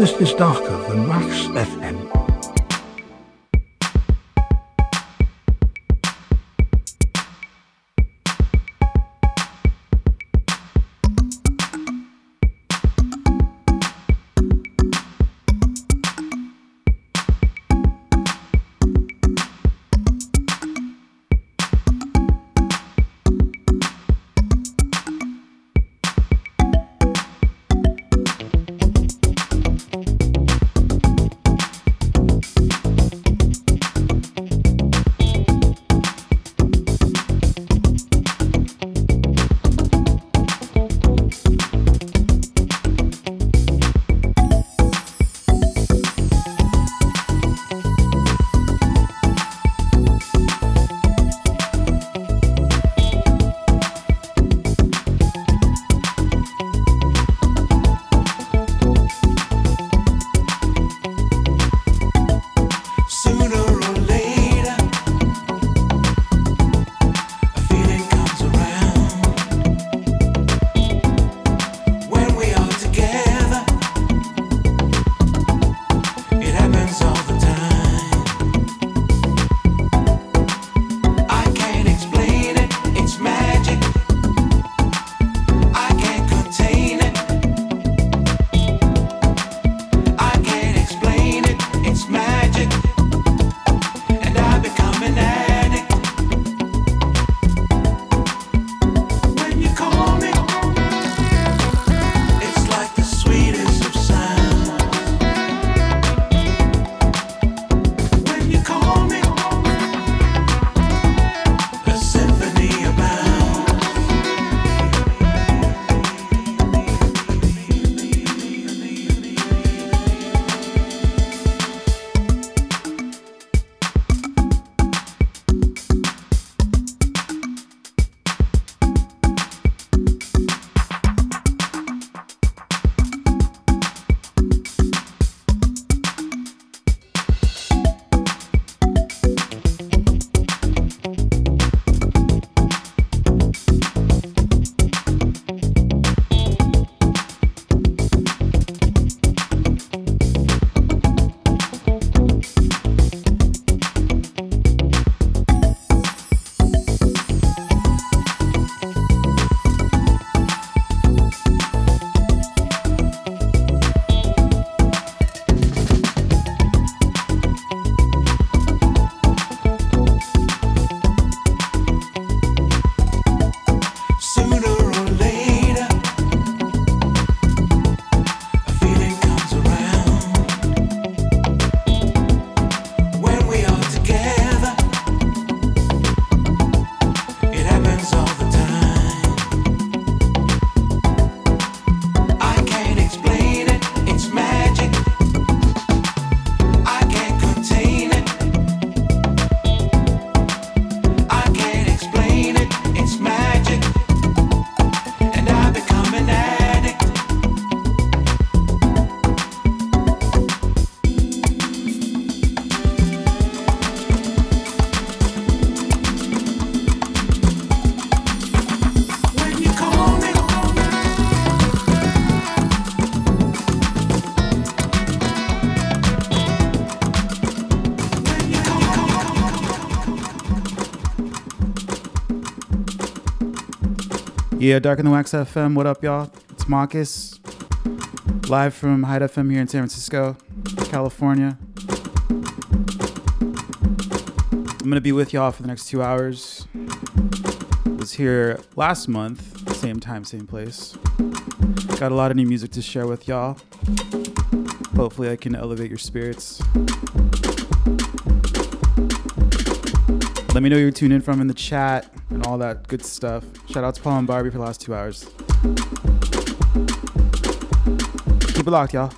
This is darker than Wax FM. Yeah, Darker Than Wax FM. What up, y'all? It's Marcus, live from Hyde FM here in San Francisco, California. I'm gonna be with y'all for the next two hours. Was here last month, same time, same place. Got a lot of new music to share with y'all. Hopefully, I can elevate your spirits. Let me know you're tuning in from in the chat and all that good stuff. Shout out to Paul and Barbie for the last two hours. Keep it locked, y'all.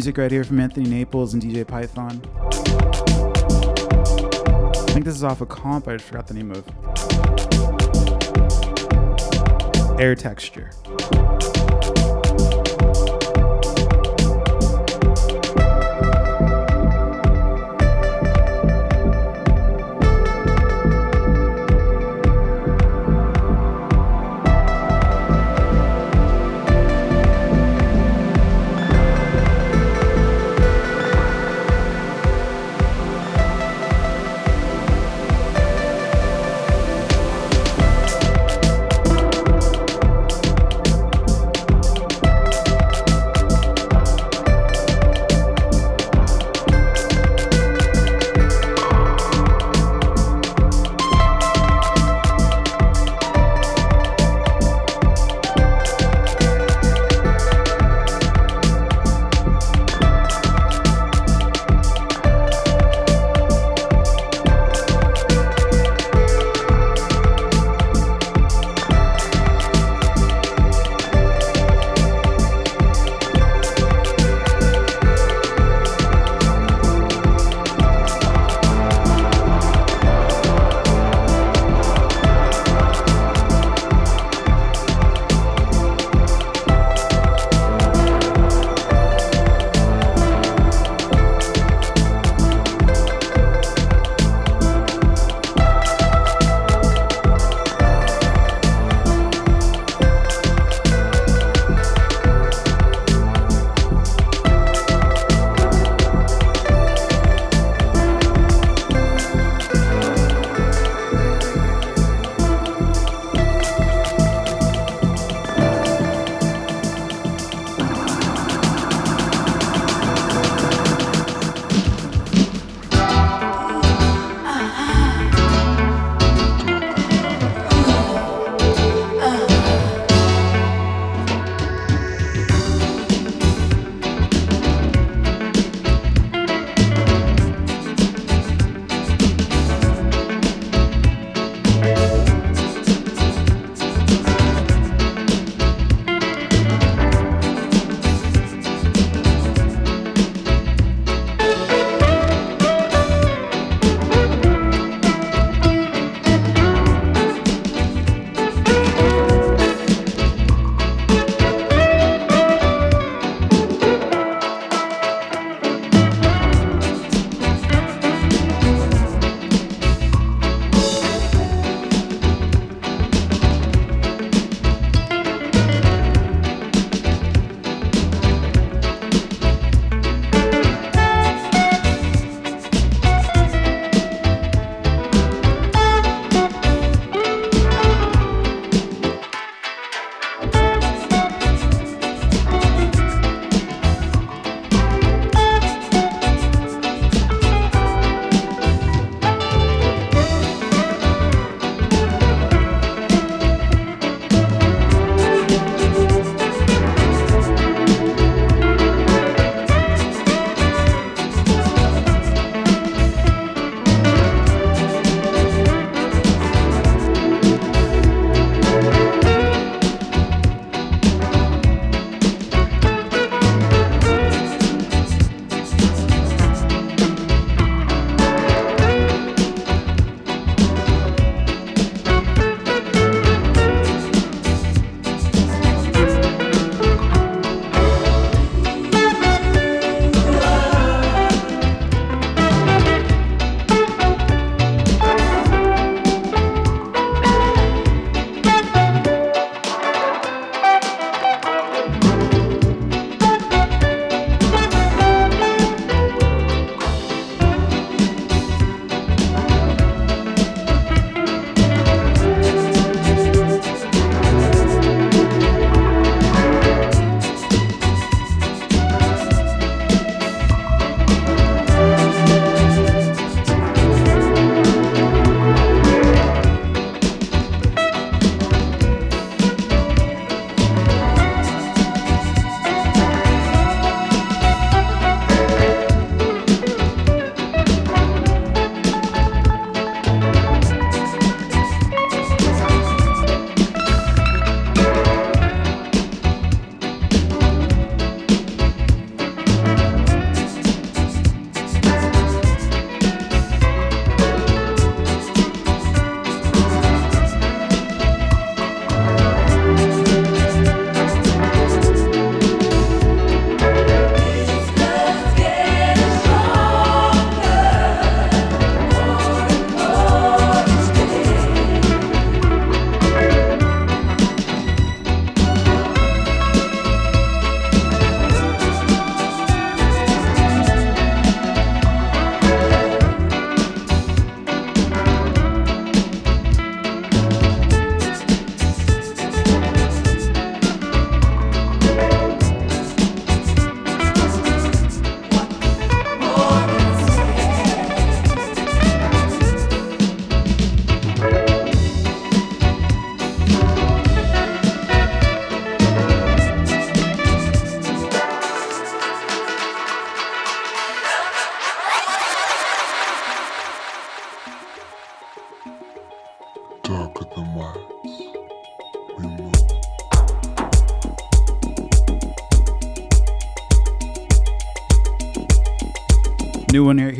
Music right here from Anthony Naples and DJ Python. I think this is off a comp, I just forgot the name of. Air Texture.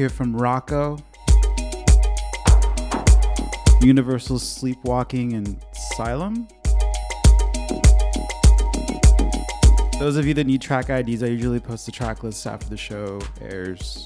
Here, from Rocco. Universal Sleepwalking and Asylum. Those of you that need track IDs, I usually post the track list after the show airs.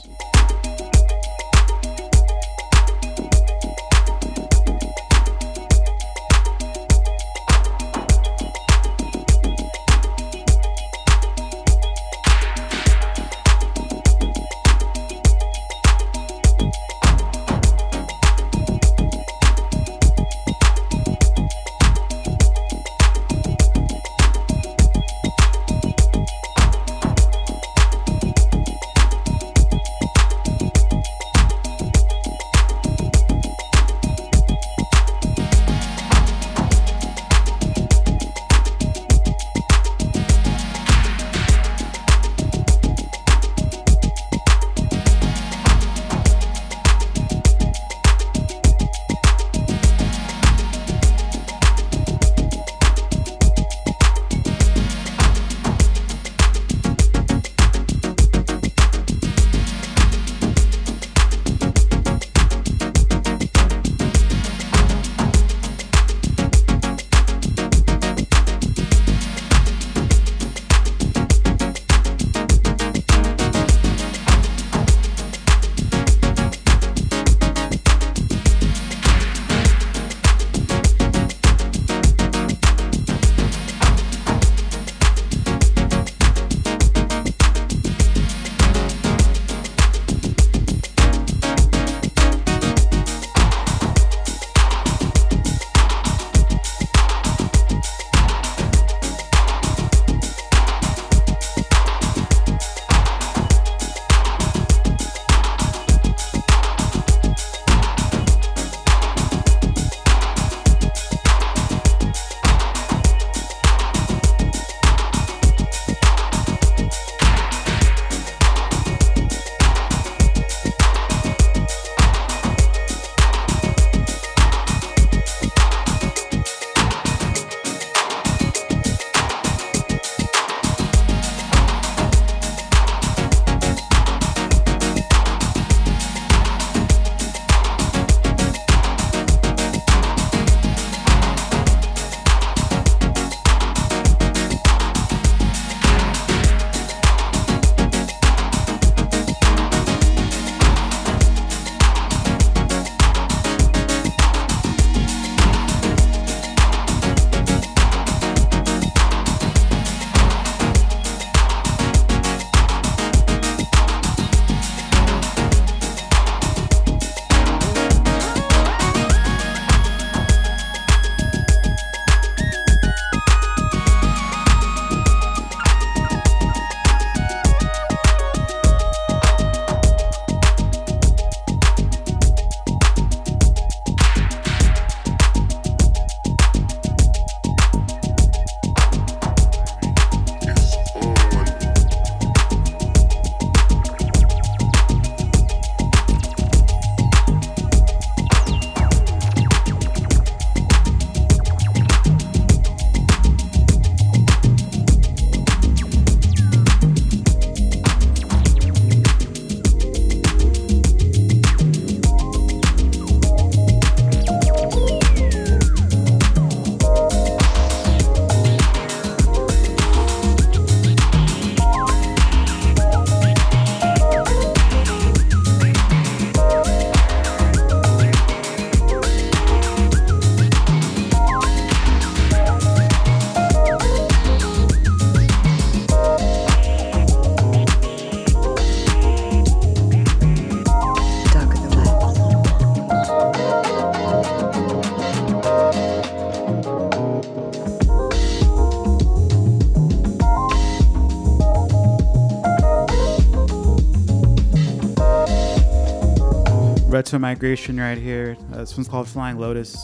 Retro Migration right here. Uh, this one's called Flying Lotus.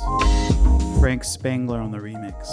Frank Spangler on the remix.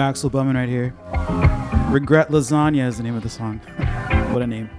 Axel Boman right here. Regret Lasagna is the name of the song. what a name.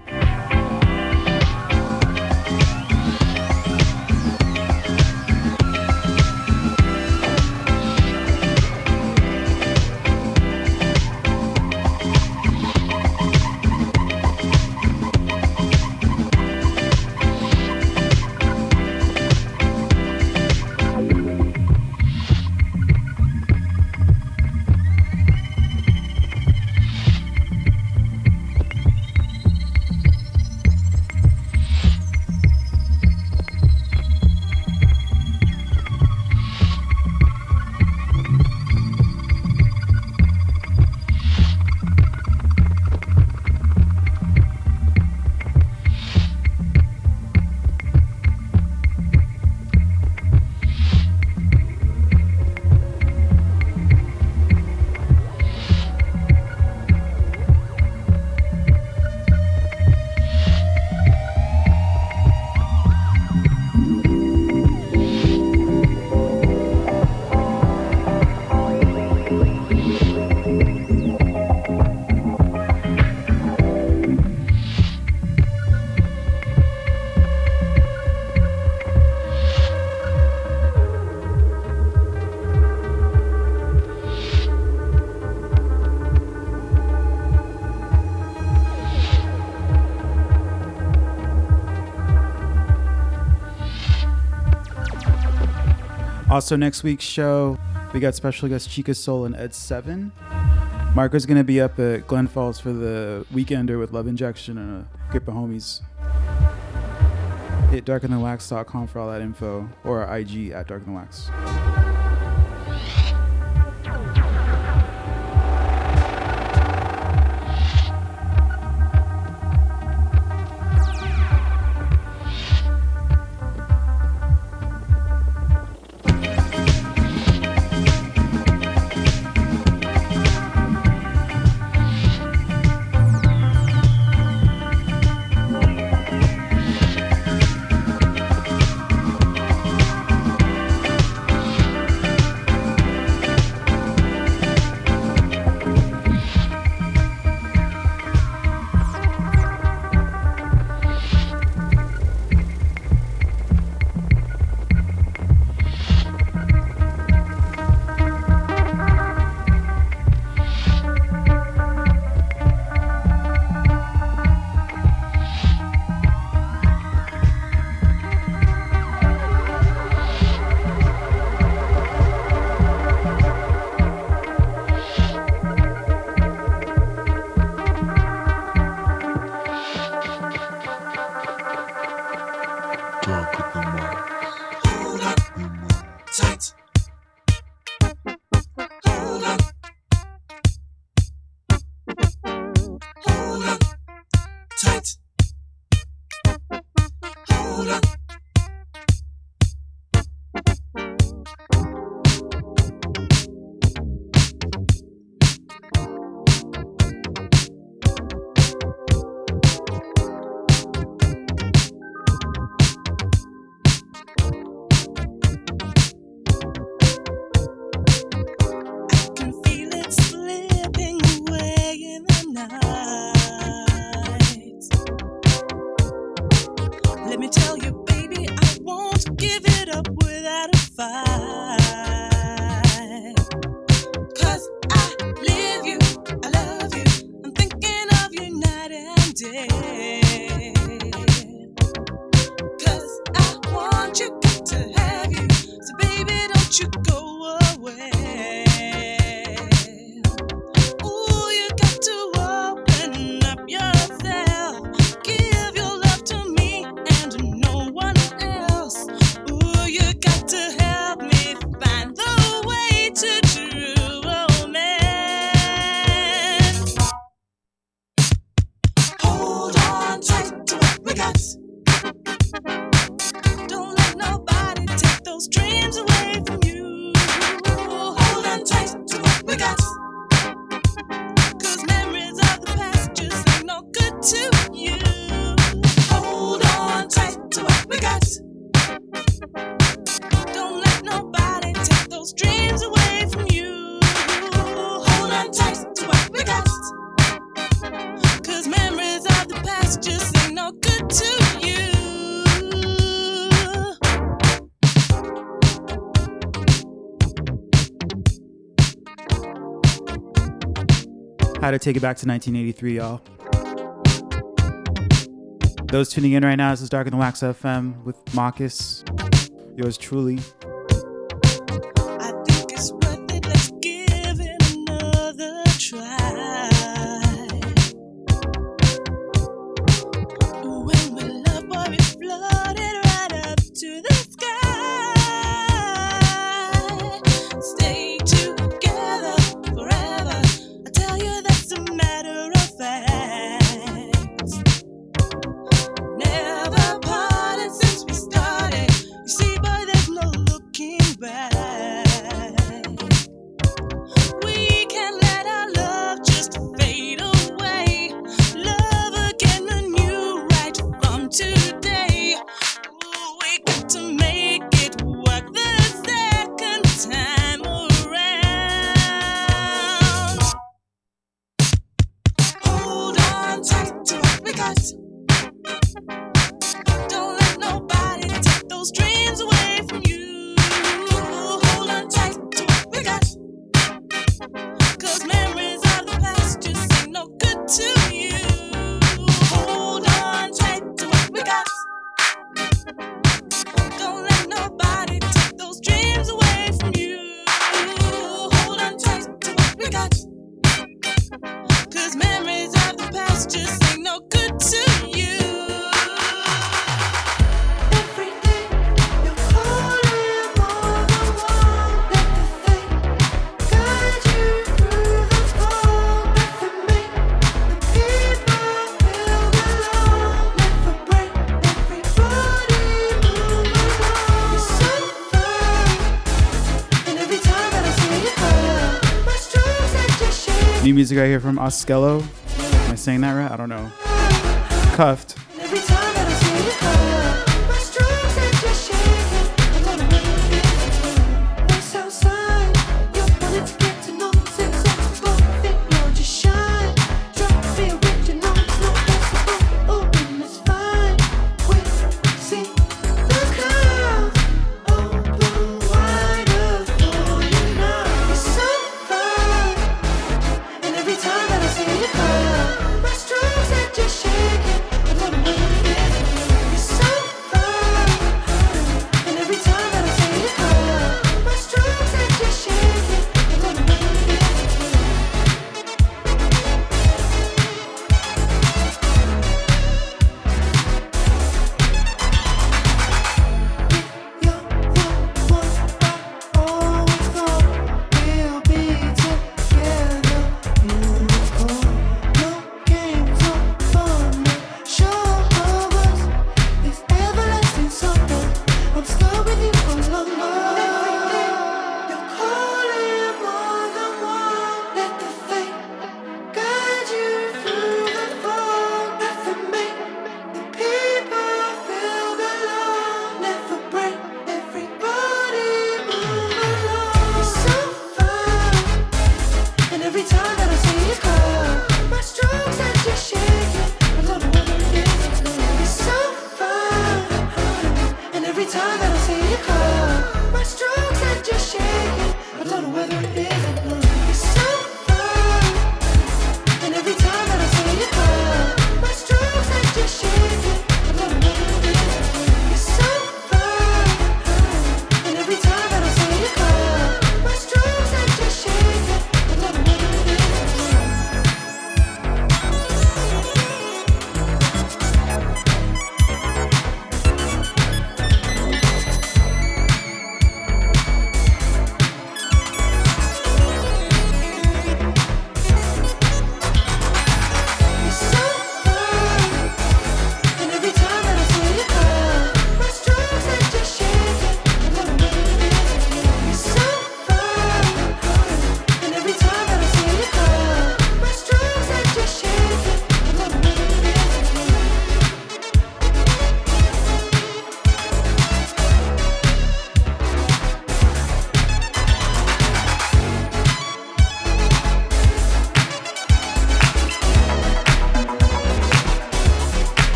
Also, next week's show, we got special guest Chica Soul and Ed Seven. Marco's gonna be up at Glen Falls for the weekender with Love Injection and a group of homies. Hit darkerthanwax.com for all that info, or IG at darkerthanwax. How to take it back to 1983, y'all. Those tuning in right now, this is Darker Than Wax FM with Marcus, yours truly. Music I hear from Oskello. Am I saying that right? I don't know. Cuffed.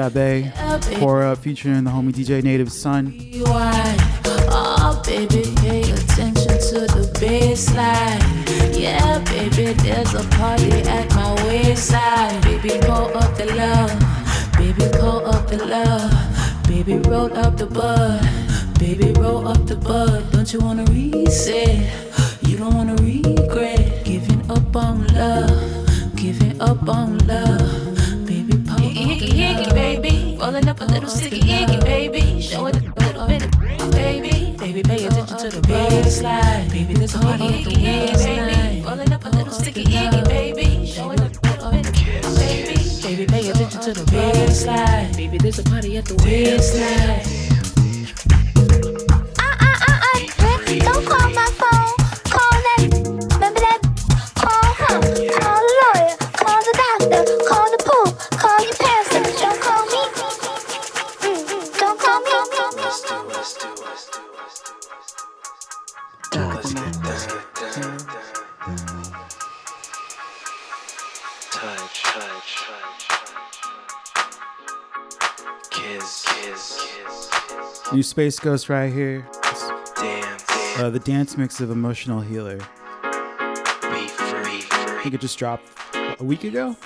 Abe, pour up uh, featuring the homie DJ Native Son. Oh, yeah, baby, there's a party at my wayside. Baby, pull up the love. Baby, pull up the love. Baby, roll up the bud. Baby, roll up the bud. Don't you wanna Space Ghost right here. Uh, the dance mix of Emotional Healer. I think it just dropped a week ago.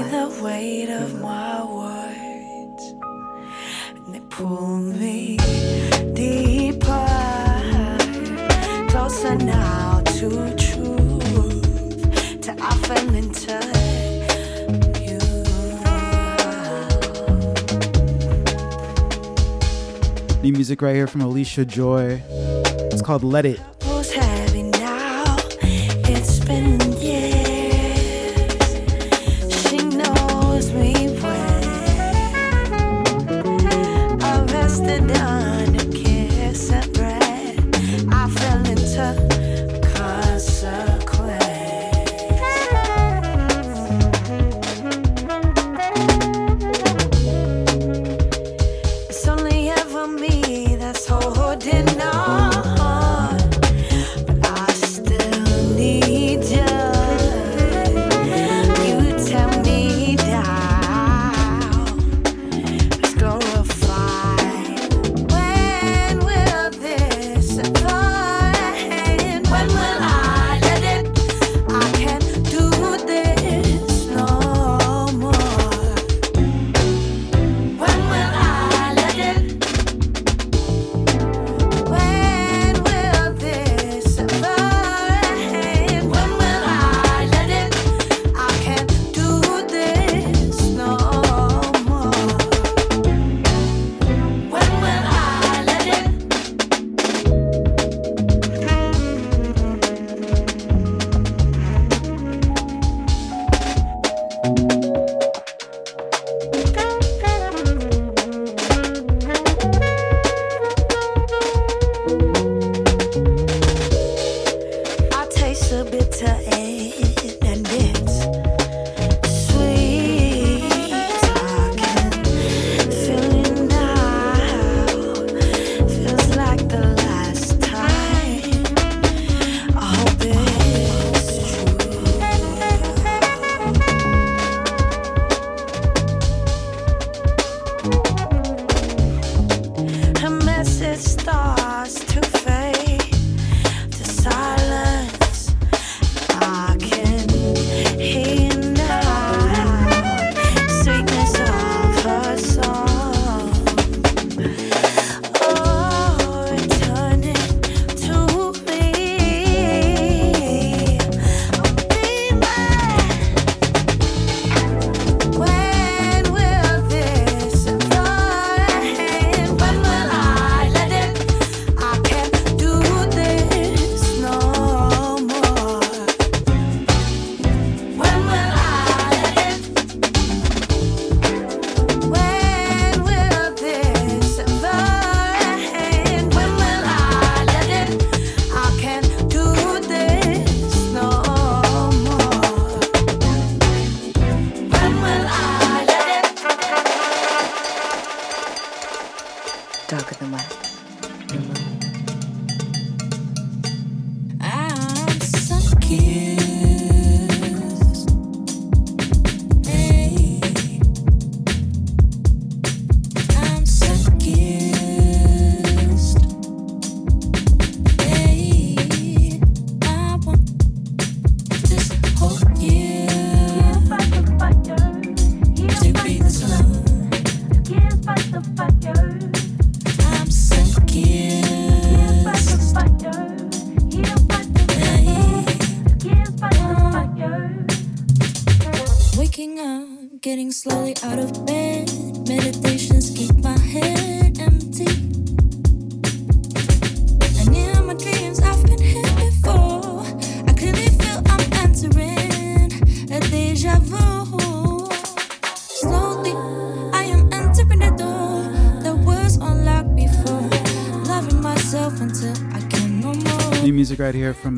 the weight of my words, and they pull me deeper, closer now to truth, to often in touch. New music right here from Alicia Joy. It's called Let It.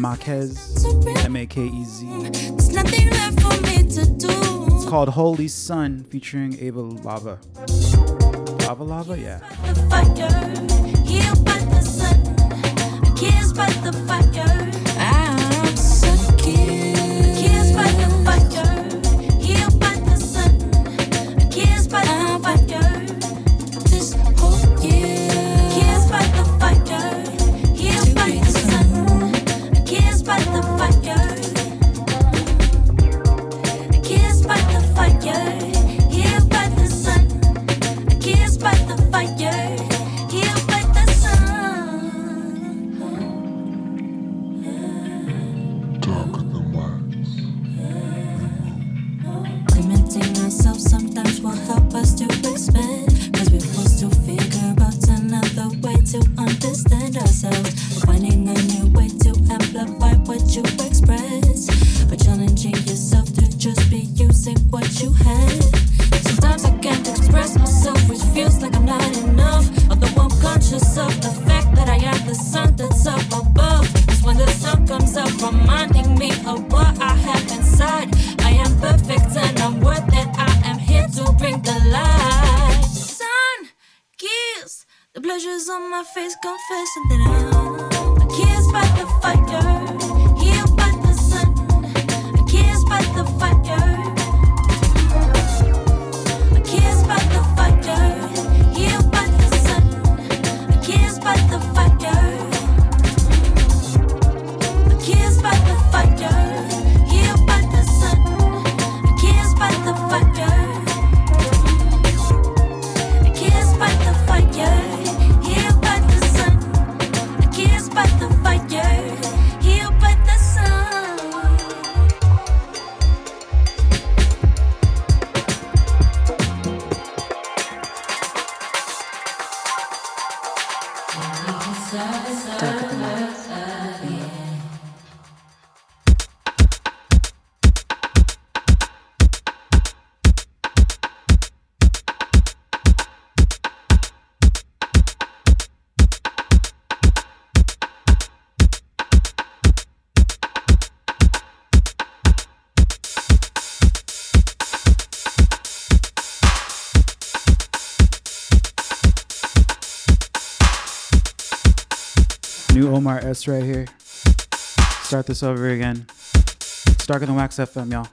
Marquez, M A K E Z. It's called Holy Sun featuring Ava Lava. Lava Lava? Yeah. Fire, Right here. Start this over again. It's Darker Than Wax FM, y'all.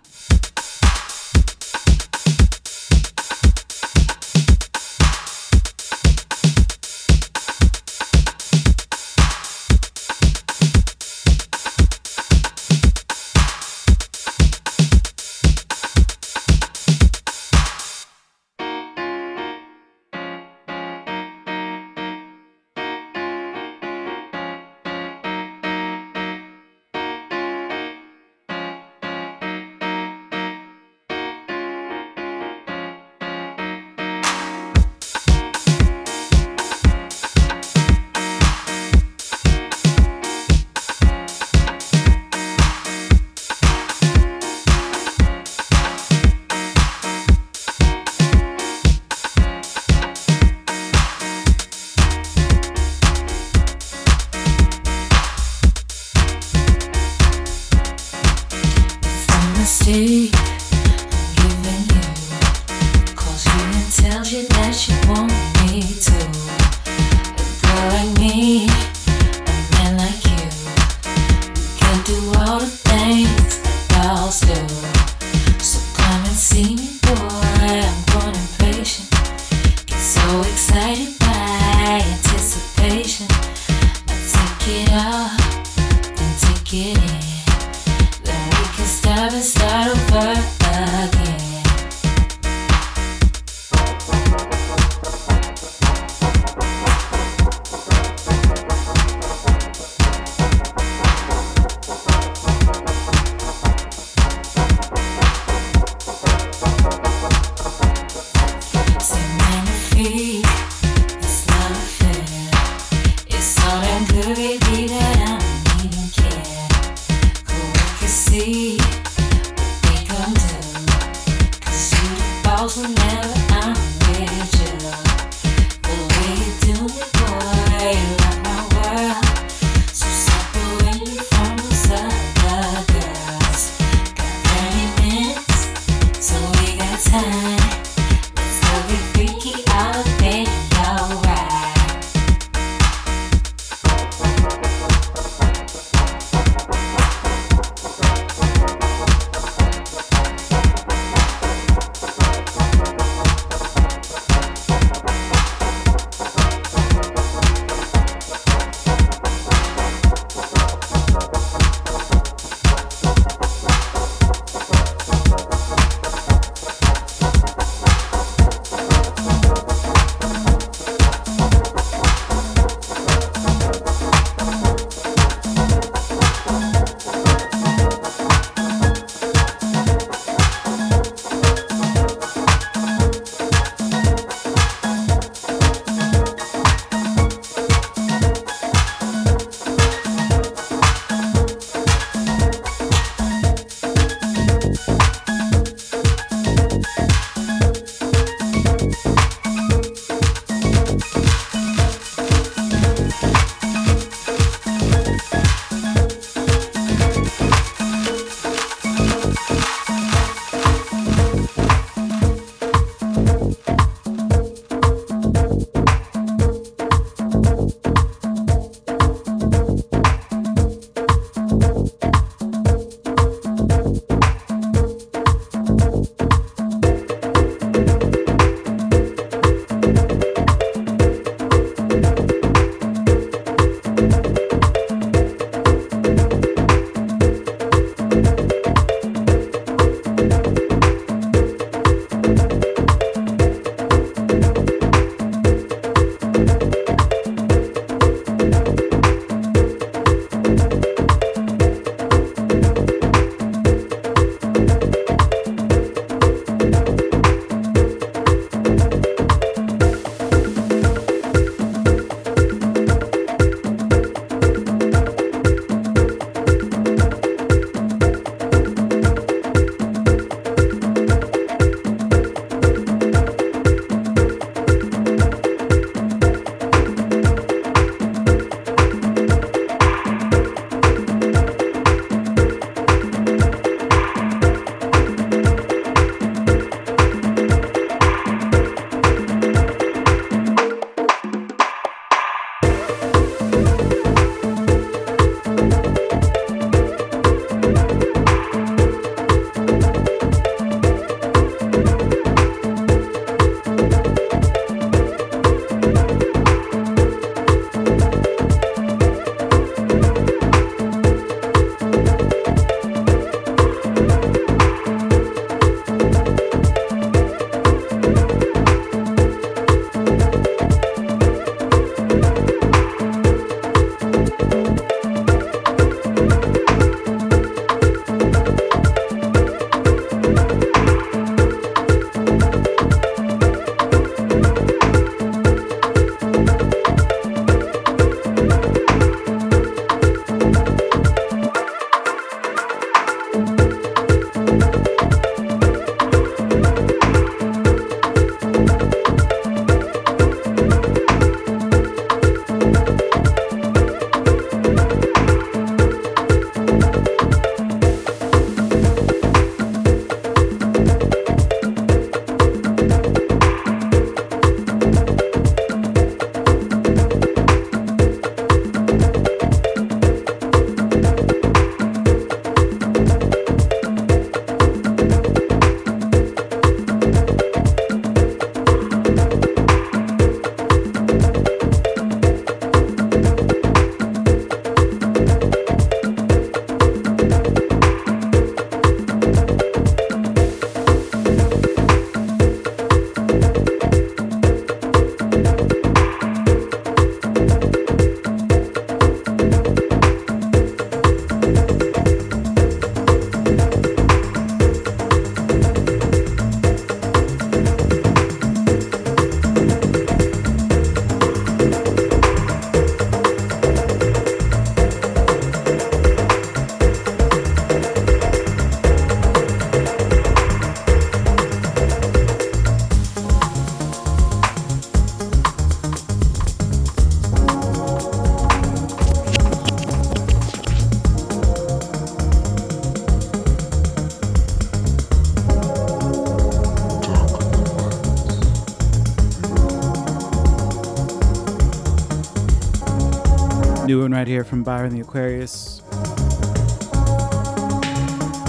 Right here from Byron the Aquarius.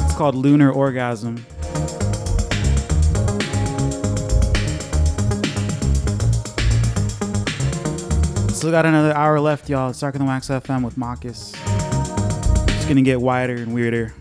It's called Lunar Orgasm. Still got another hour left, y'all. It's Darker Than Wax FM with Marcus. It's gonna get wider and weirder.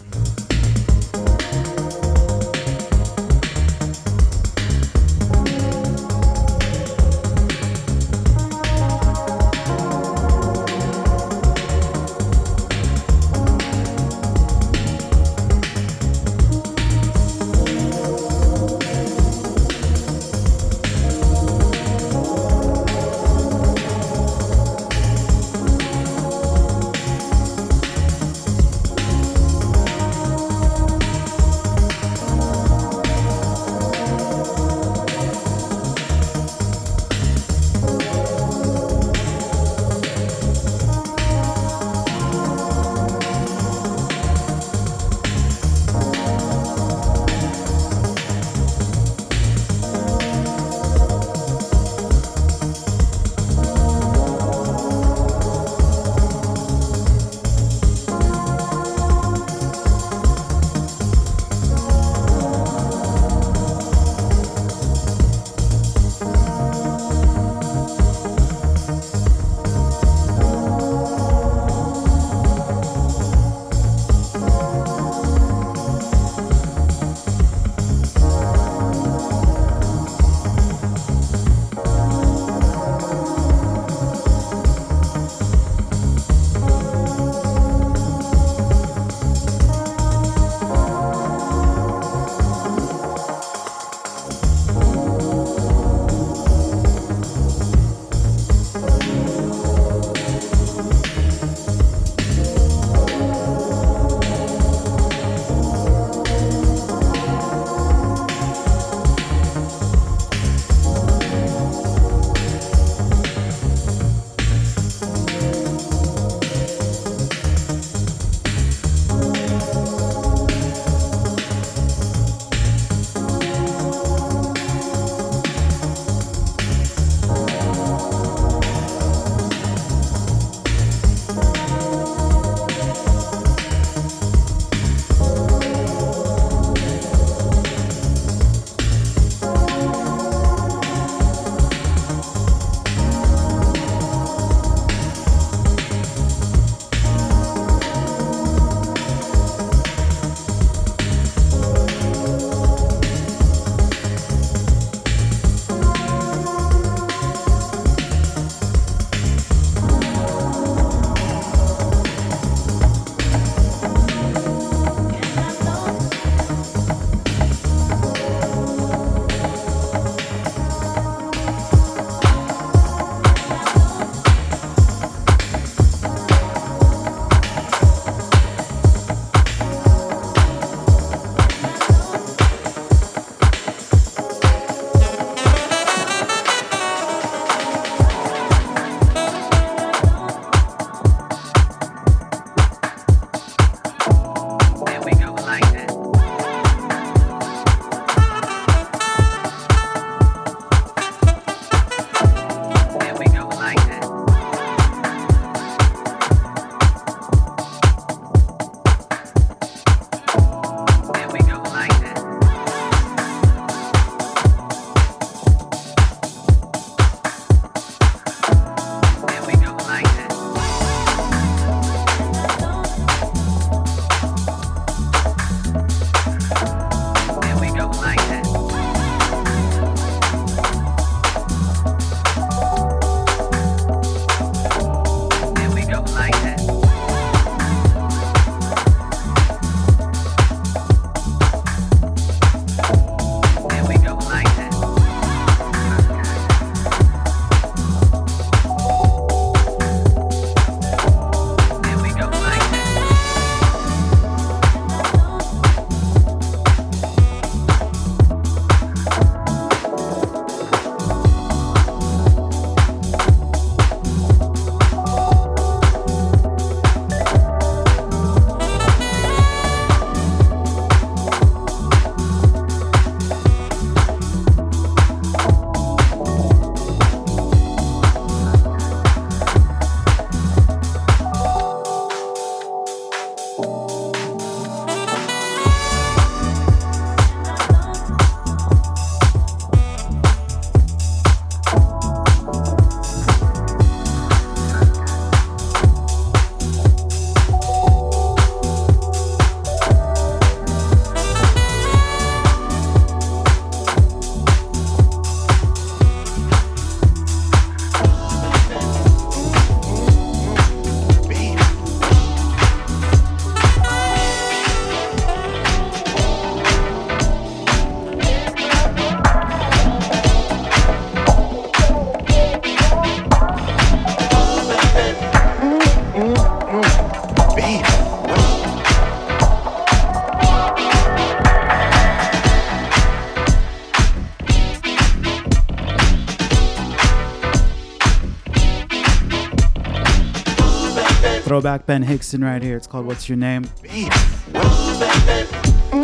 Throwback Ben Hickson right here. It's called What's Your Name?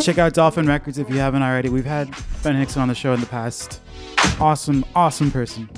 Check out Dolphin Records if you haven't already. We've had Ben Hickson on the show in the past. Awesome, awesome person.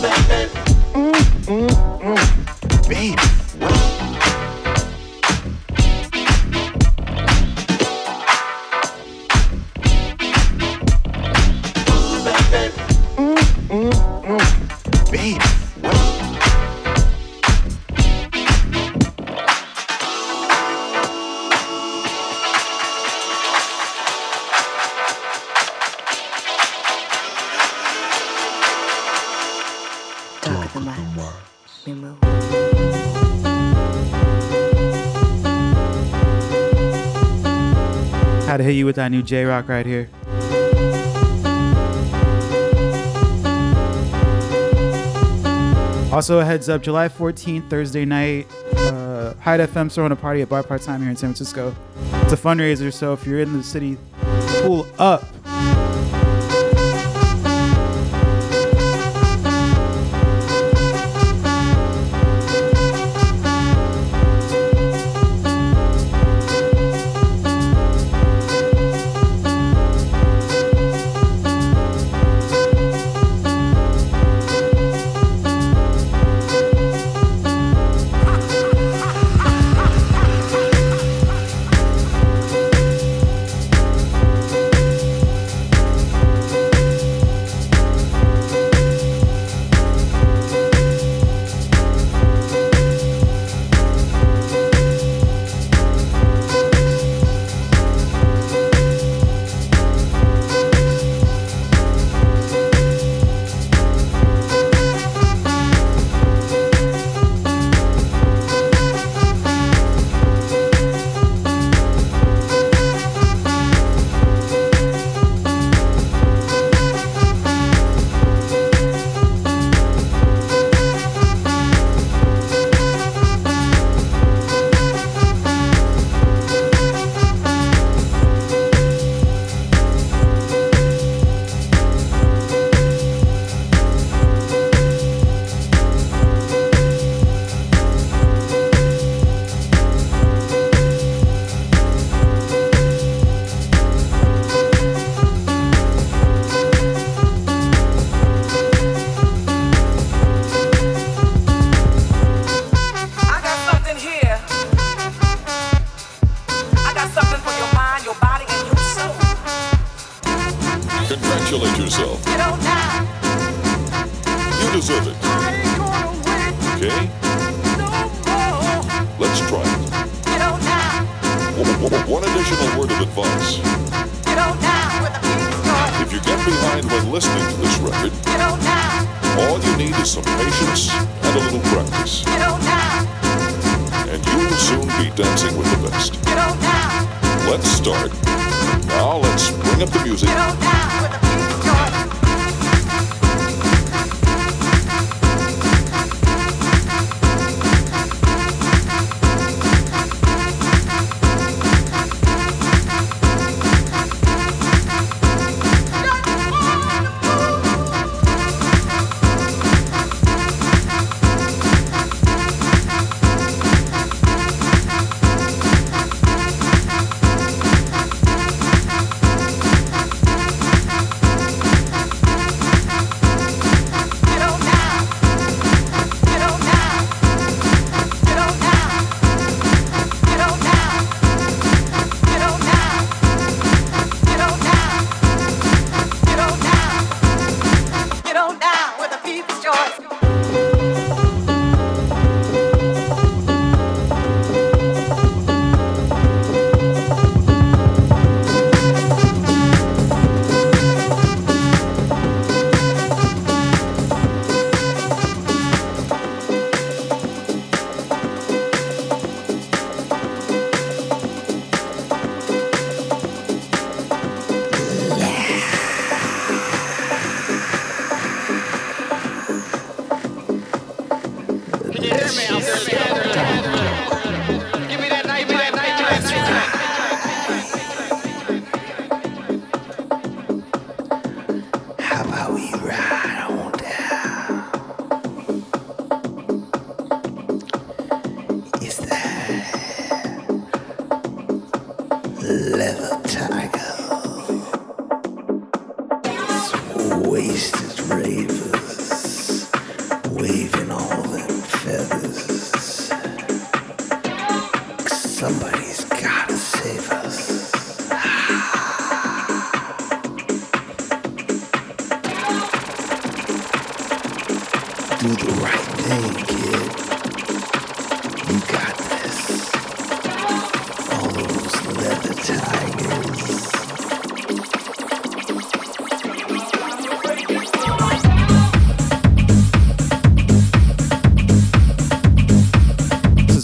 Baby. Mm, mm, mm. Baby. With that new J Rock right here. Also, a heads up July 14th, Thursday night, uh, Hyde FM's throwing a party at Bar Part Time here in San Francisco. It's a fundraiser, so if you're in the city, pull up.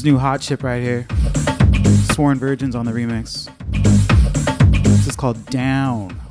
new hot chip right here. Sworn Virgins on the remix. This is called Down.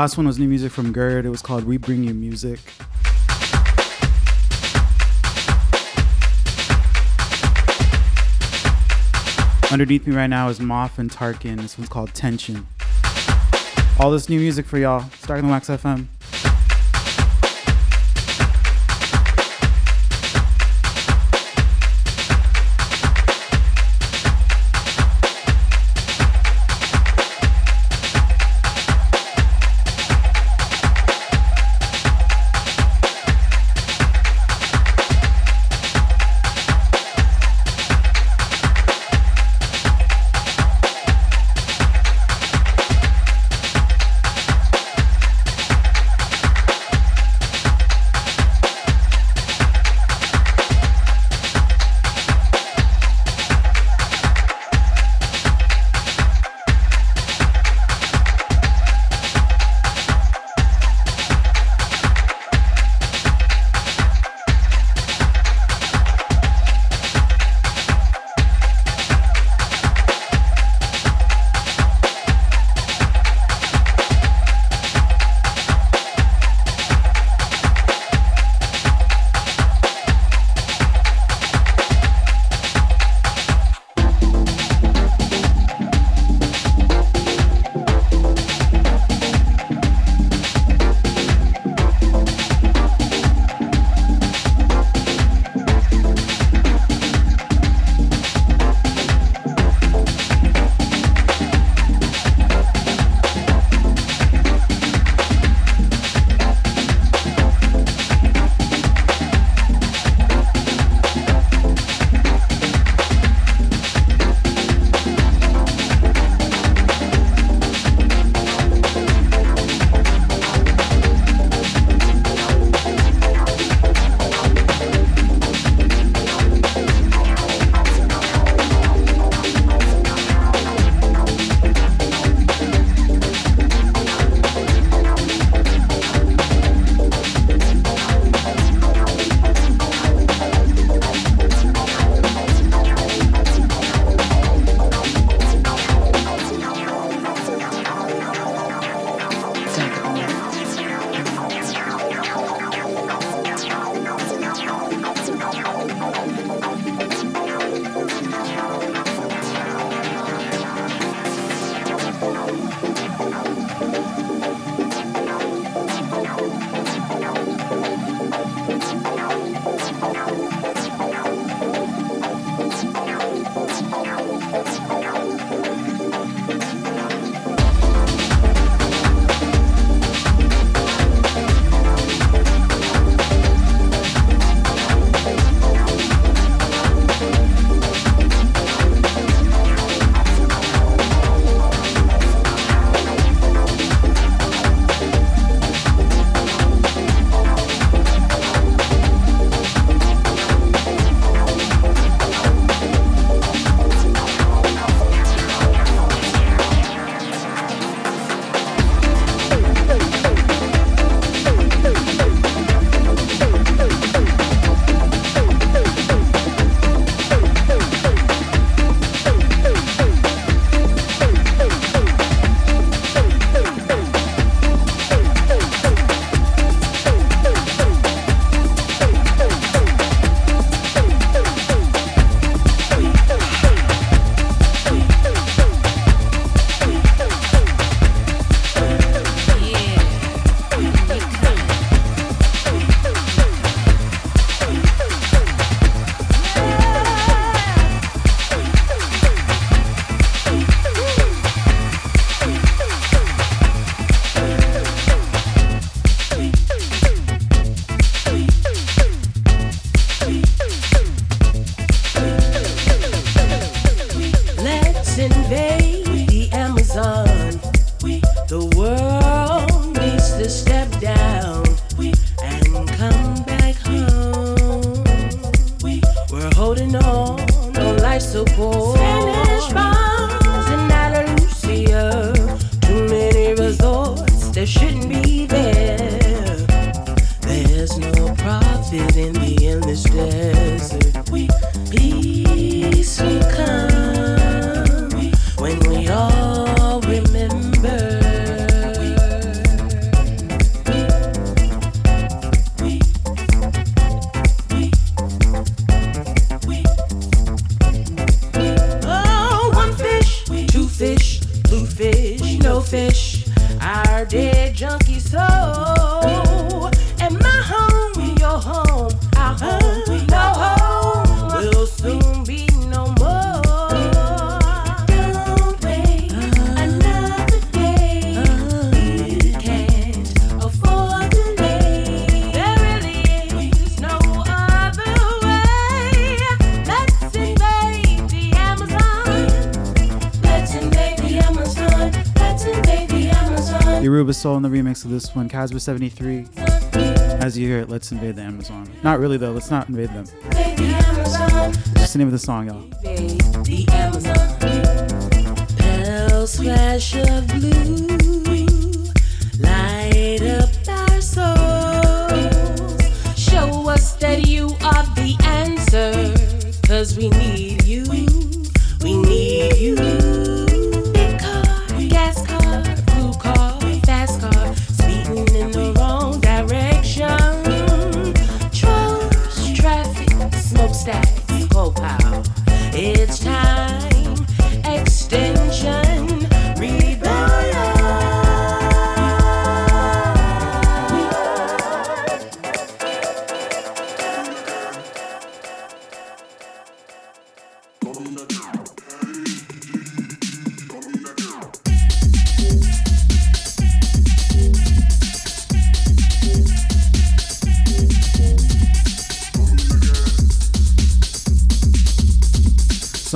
last one was new music from Gerd. It was called We Bring You Music. Underneath me right now is Moth and Tarkin. This one's called Tension. All this new music for y'all. Starting the Wax FM. Fish. Our dead junkie soul. Soul in the remix of this one, Casper 73. As you hear it, let's invade the Amazon. Not really though, let's not invade them. Invade the name of the song, y'all. Show us that you are the answer. Cause we need you. We need you. Power. It's time.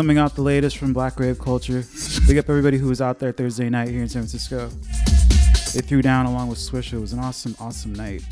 Summing out the latest from Black Rave Culture. Big up everybody who was out there Thursday night here in San Francisco. They threw down along with Swisher. It was an awesome, awesome night.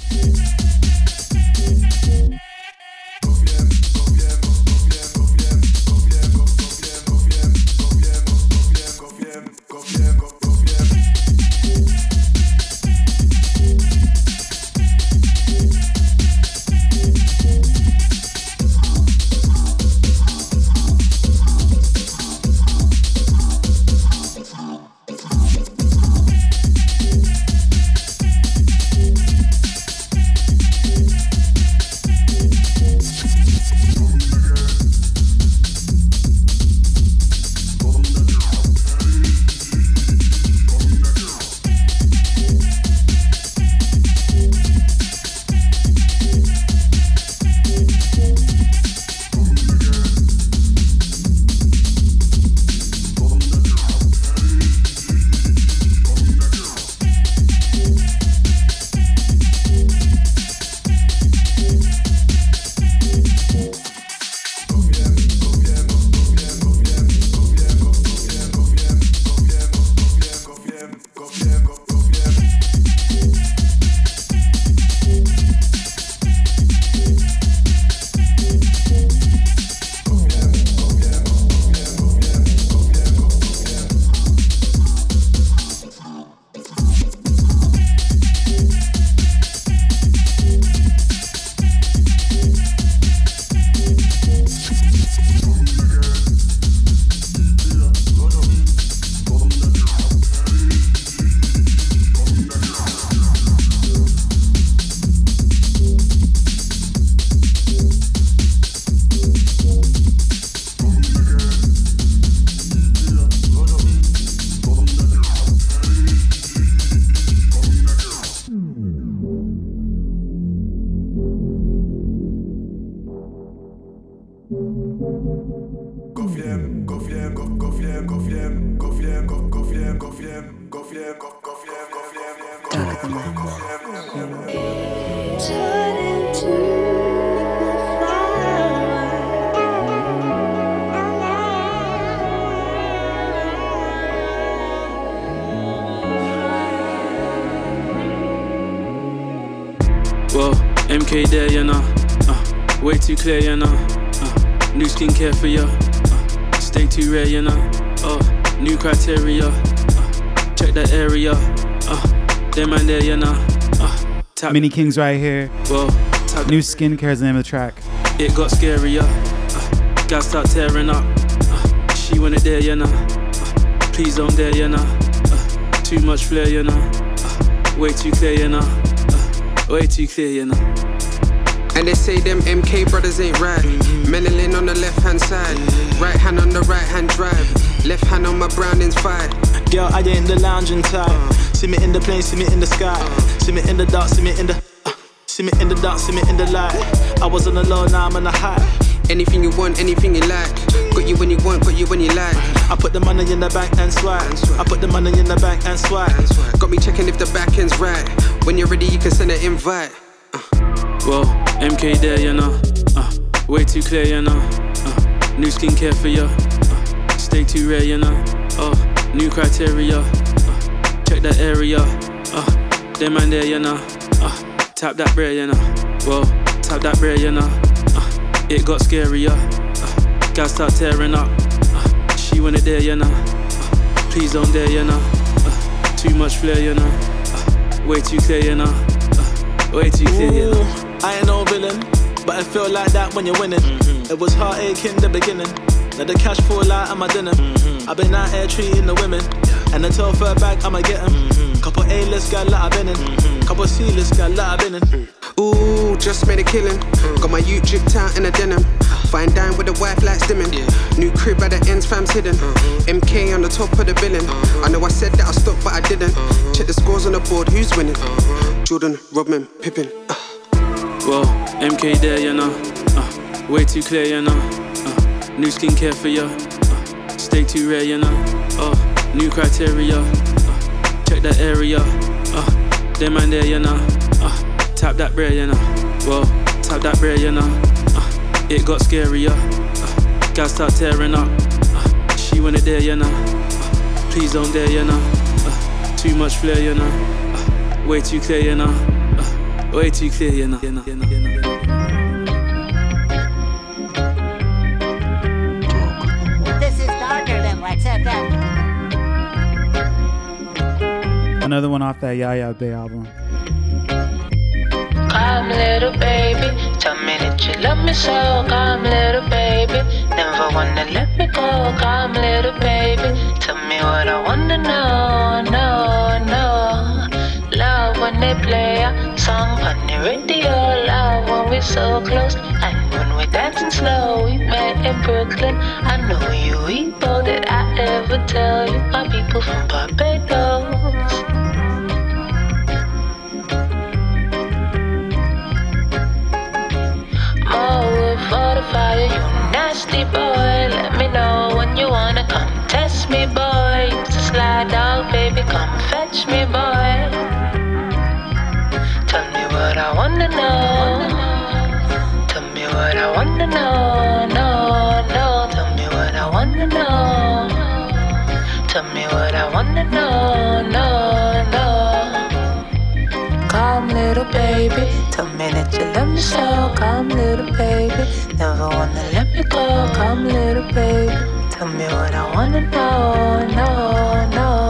Mini Kings right here. well, New skincare is the name of the track. it got scarier. Uh, gas start tearing up. Uh, she want it there, you know. Uh, please don't dare, you know. Uh, too much flair, you know. Uh, way too clear, you know. Uh, way too clear, you know. And they say them MK brothers ain't right. Menelin on the left hand side, right hand on the right hand drive, left hand on my Browning's fight. Girl, I ain't the lounging type. See me in the plane, see me in the sky. See me in the dark, see me in the. uh, see me in the dark, see me in the light. I was on the low, now I'm on the high. Anything you want, anything you like. Got you when you want, got you when you like. I put the money in the bank and swipe. I put the money in the bank and swipe. Got me checking if the back end's right. When you're ready, you can send an invite. Well, MK there, you know. Uh, way too clear, you know. Uh, new skincare for ya. Uh, stay too rare, you know. Oh, new criteria. Check that area. Uh, them man there, you know. Uh, tap that bread, you know. Well, tap that bread, you know. Uh, it got scarier. Uh, gas start tearing up. Uh, she want it there, you know. Uh, please don't dare, you know. Uh, too much flair, you know. Uh, way too clear, you know. Uh, way too clear, you know. Ooh, I ain't no villain, but it feel like that when you're winning. It was heartache in the beginning. Now the cash fall out of my dinner. I've been out here treating the women. And for a bag, I'ma get 'em. Mm-hmm. Couple A-list gal that I've been in. Mm-hmm. Couple C-list gal that I've been in. Ooh, just made a killing. Got my youth dripped out in a denim. Fine dine with the wife lights dimming. New crib at the ends, fam's hidden. Mm-hmm. MK on the top of the billing. I know I said that I stopped, but I didn't. Check the scores on the board, who's winning? Jordan, Rodman, Pippin. Well, MK there, you know. Uh, way too clear, you know. Uh, new skincare for ya. Uh, stay too rare, you know. Oh, new criteria. Uh, check that area. Uh, them man there, you know. Uh, tap that bread, you know. Well, tap that bread, you know. Uh, it got scarier. Uh, gas start tearing up. Uh, she it there, you know. Uh, please don't dare, you know. Uh, too much flair, you know. Uh, way too clear, you know. Uh, way too clear, you know. You know, you know, you know. Another one off that Yaya Bey album. Come, little baby, tell me that you love me so. Come, little baby, never wanna let me go. Come, little baby, tell me what I wanna know. No, no. Love when they play a song on the radio. Love when we're so close. And when we're dancing slow, we met in Brooklyn. I know you Igbo. Did I ever tell you my people from Barbados? Fetch me, boy. Tell me what I wanna know. Tell me what I wanna know. No, no. Tell me what I wanna know. Tell me what I wanna know. No, no. Come, little baby. Tell me that you love me so. Come, little baby. Never wanna let me go. Come, little baby. Tell me what I wanna know. No, no, no.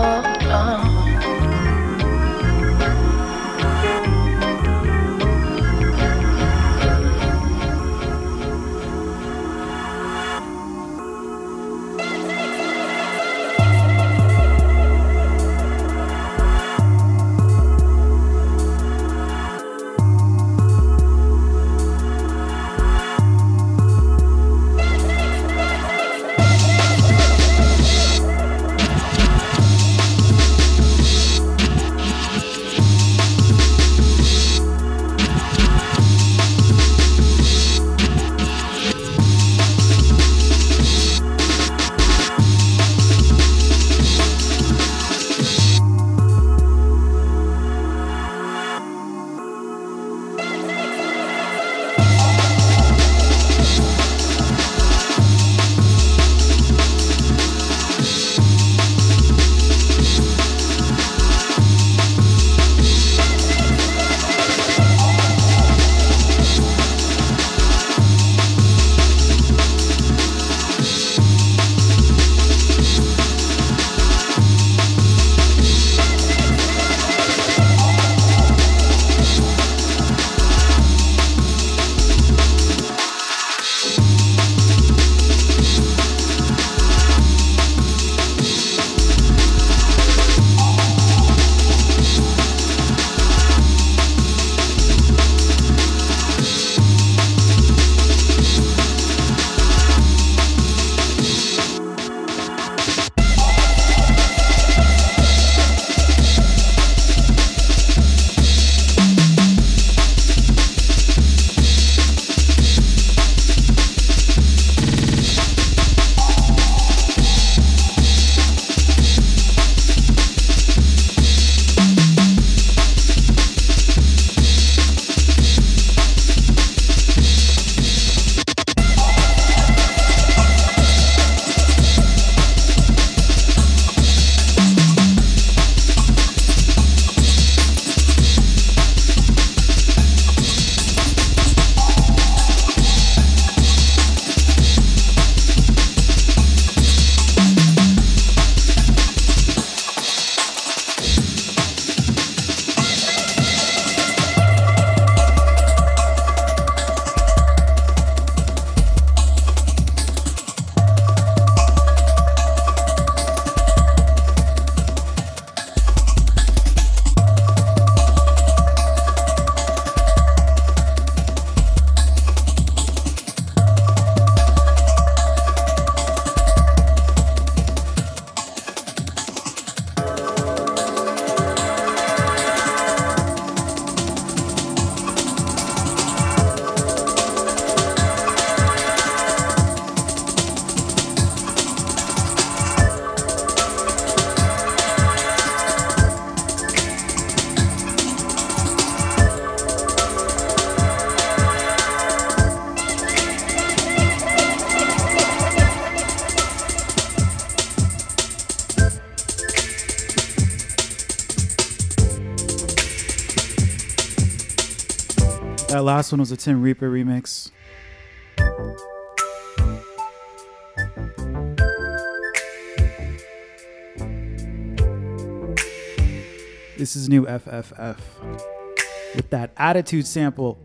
That last one was a Tim Reaper remix. This is new FFF with that attitude sample.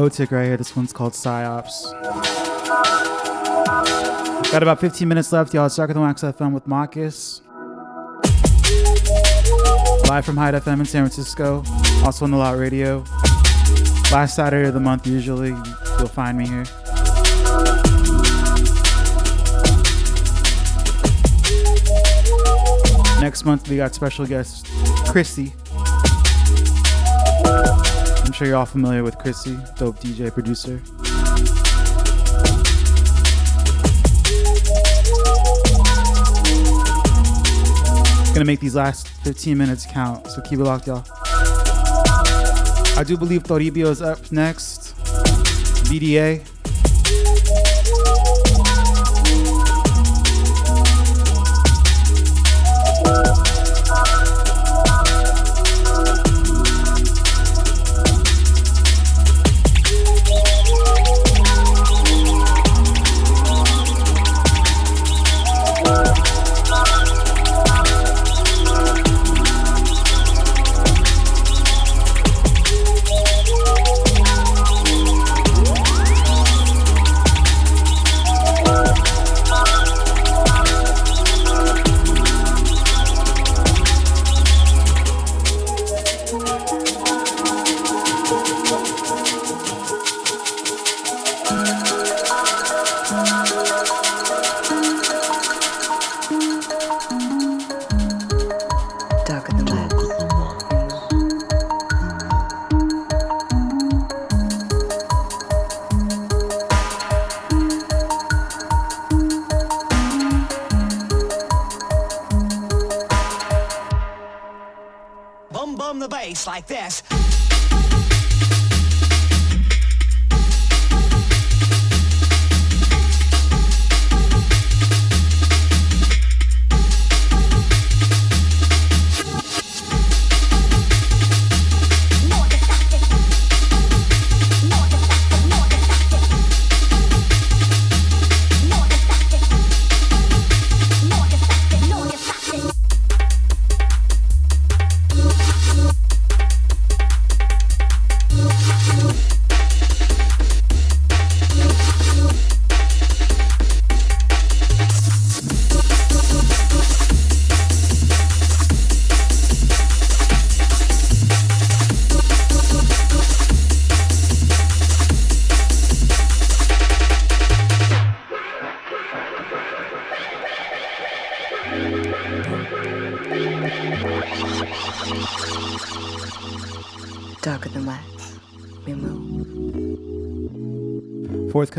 Otic right here. This one's called Psyops. Got about 15 minutes left, y'all. Than Wax FM with Marcus. Live from Hyde FM in San Francisco. Also on the Lot Radio. Last Saturday of the month, usually. You'll find me here. Next month, we got special guest Chrissy. I'm sure you're all familiar with Chrissy, dope DJ producer. Gonna make these last 15 minutes count, so keep it locked, y'all. I do believe Toribio is up next. BDA.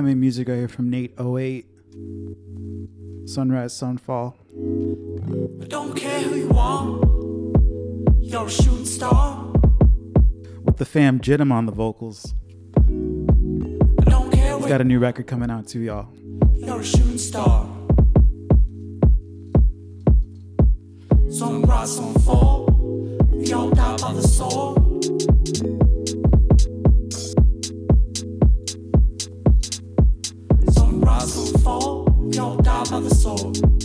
upcoming music I hear from Nate 08, Sunrise, Sunfall. I don't care who you you're a shooting star. With the fam Jidam on the vocals. He's got a new record coming out too, y'all. You're a shooting star. Sunrise, sunfall, you'll die by the sword. the soul.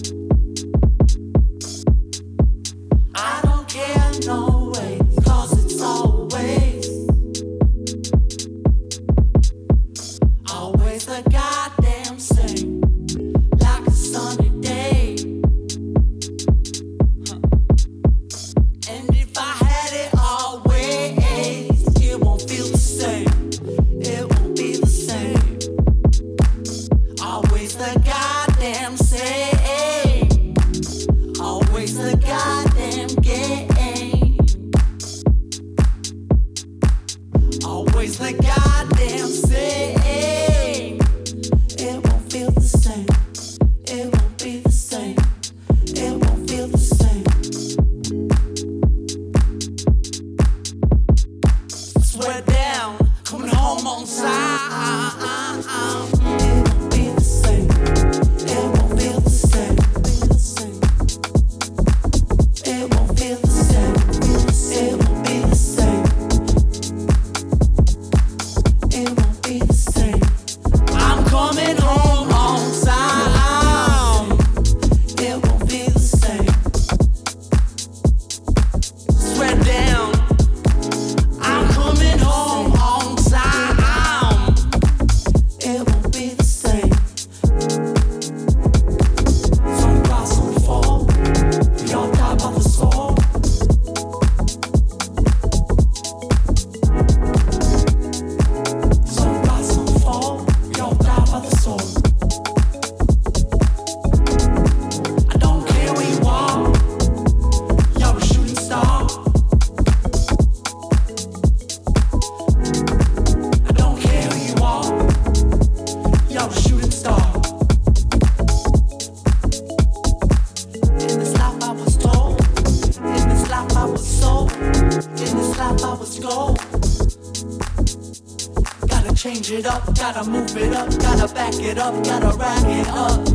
change it up, gotta move it up, gotta back it up, gotta rack it up.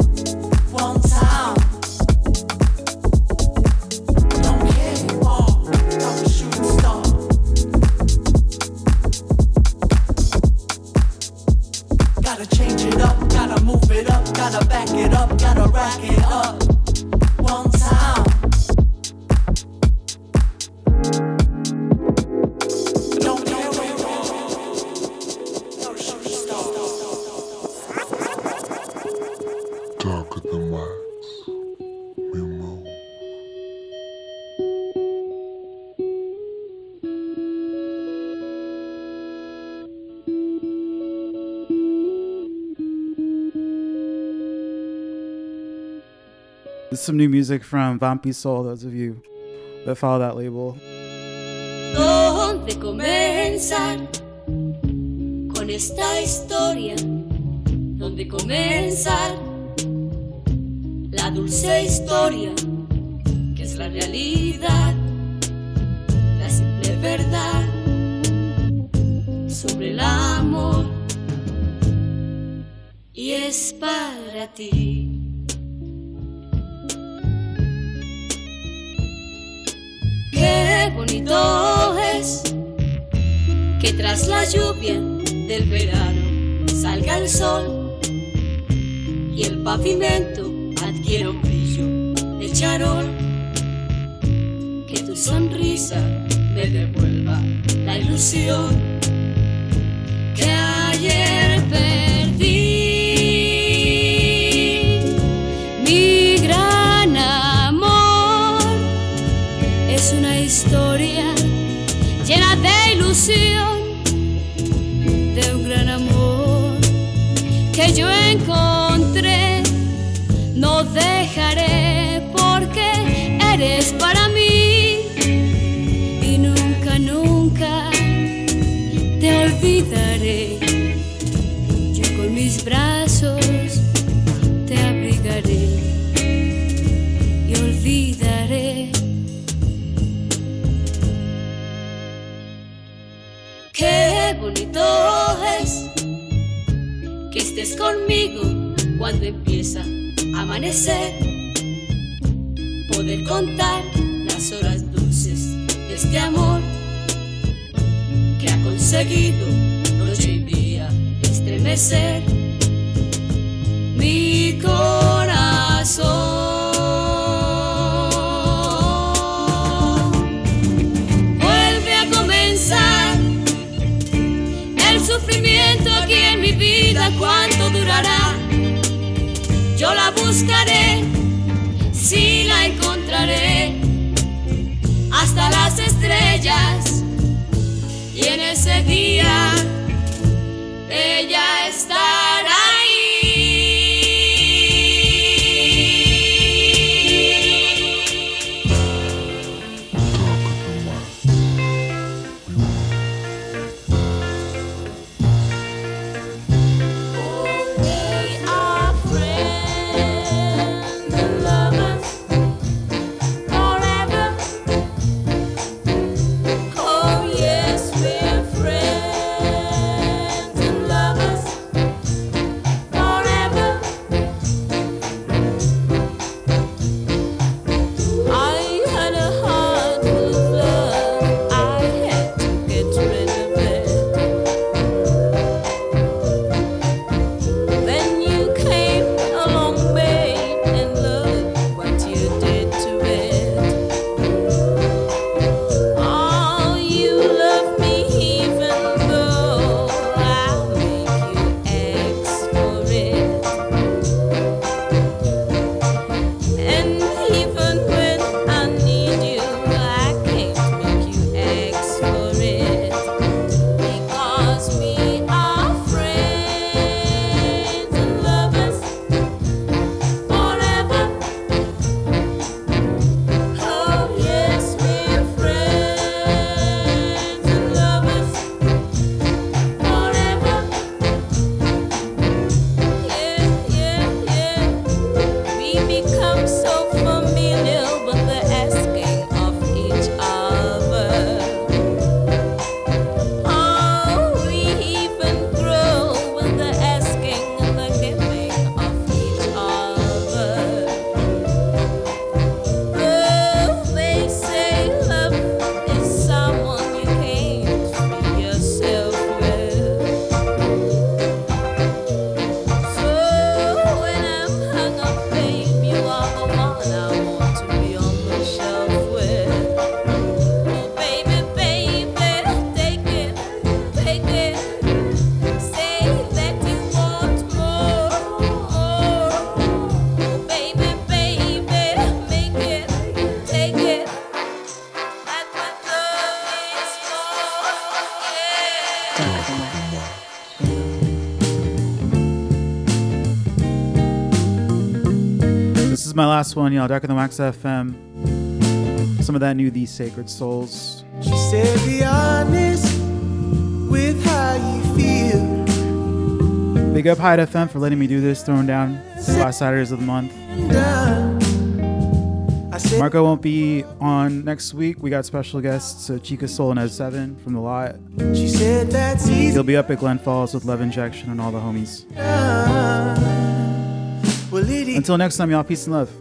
some new music from Vampisoul, those of you that follow that label. ¿Dónde comenzar con esta historia? ¿Dónde comenzar la dulce historia que es la realidad, la simple verdad sobre el amor? Y es para ti. bonito es que tras la lluvia del verano salga el sol y el pavimento adquiera un brillo de charol. Que tu sonrisa me devuelva la ilusión antojes que estés conmigo cuando empieza a amanecer. Poder contar las horas dulces de este amor que ha conseguido noche y día estremecer mi corazón. si la encontraré, hasta las estrellas. Y en ese día, ella last one, y'all. Darker Than Wax FM. Some of that new Thee Sacred Souls. She said, Be honest with how you feel. Big up Hyde FM for letting me do this, throwing down the last Saturdays of the month. Marco won't be on next week. We got special guests, so Chica Soul and Ed Seven from the lot. She said that's easy. He'll be up at Glen Falls with Love Injection and all the homies. Ah. Well, Until next time, y'all, peace and love.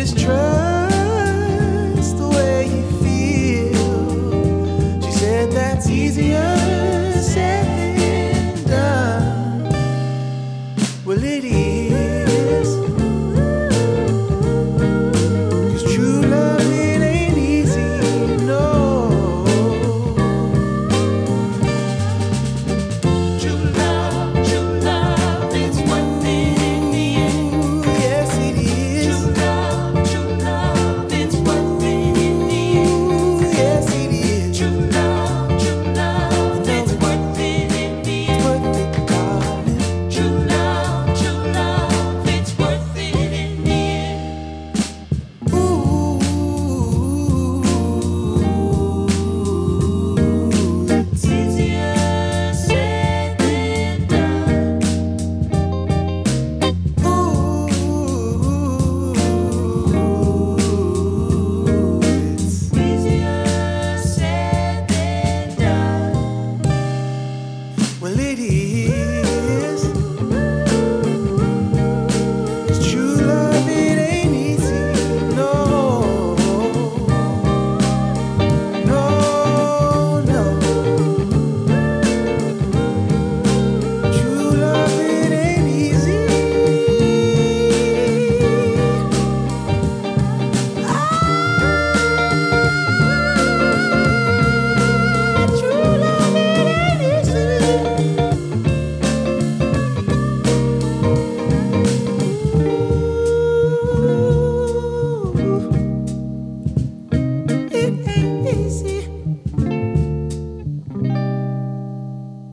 is true.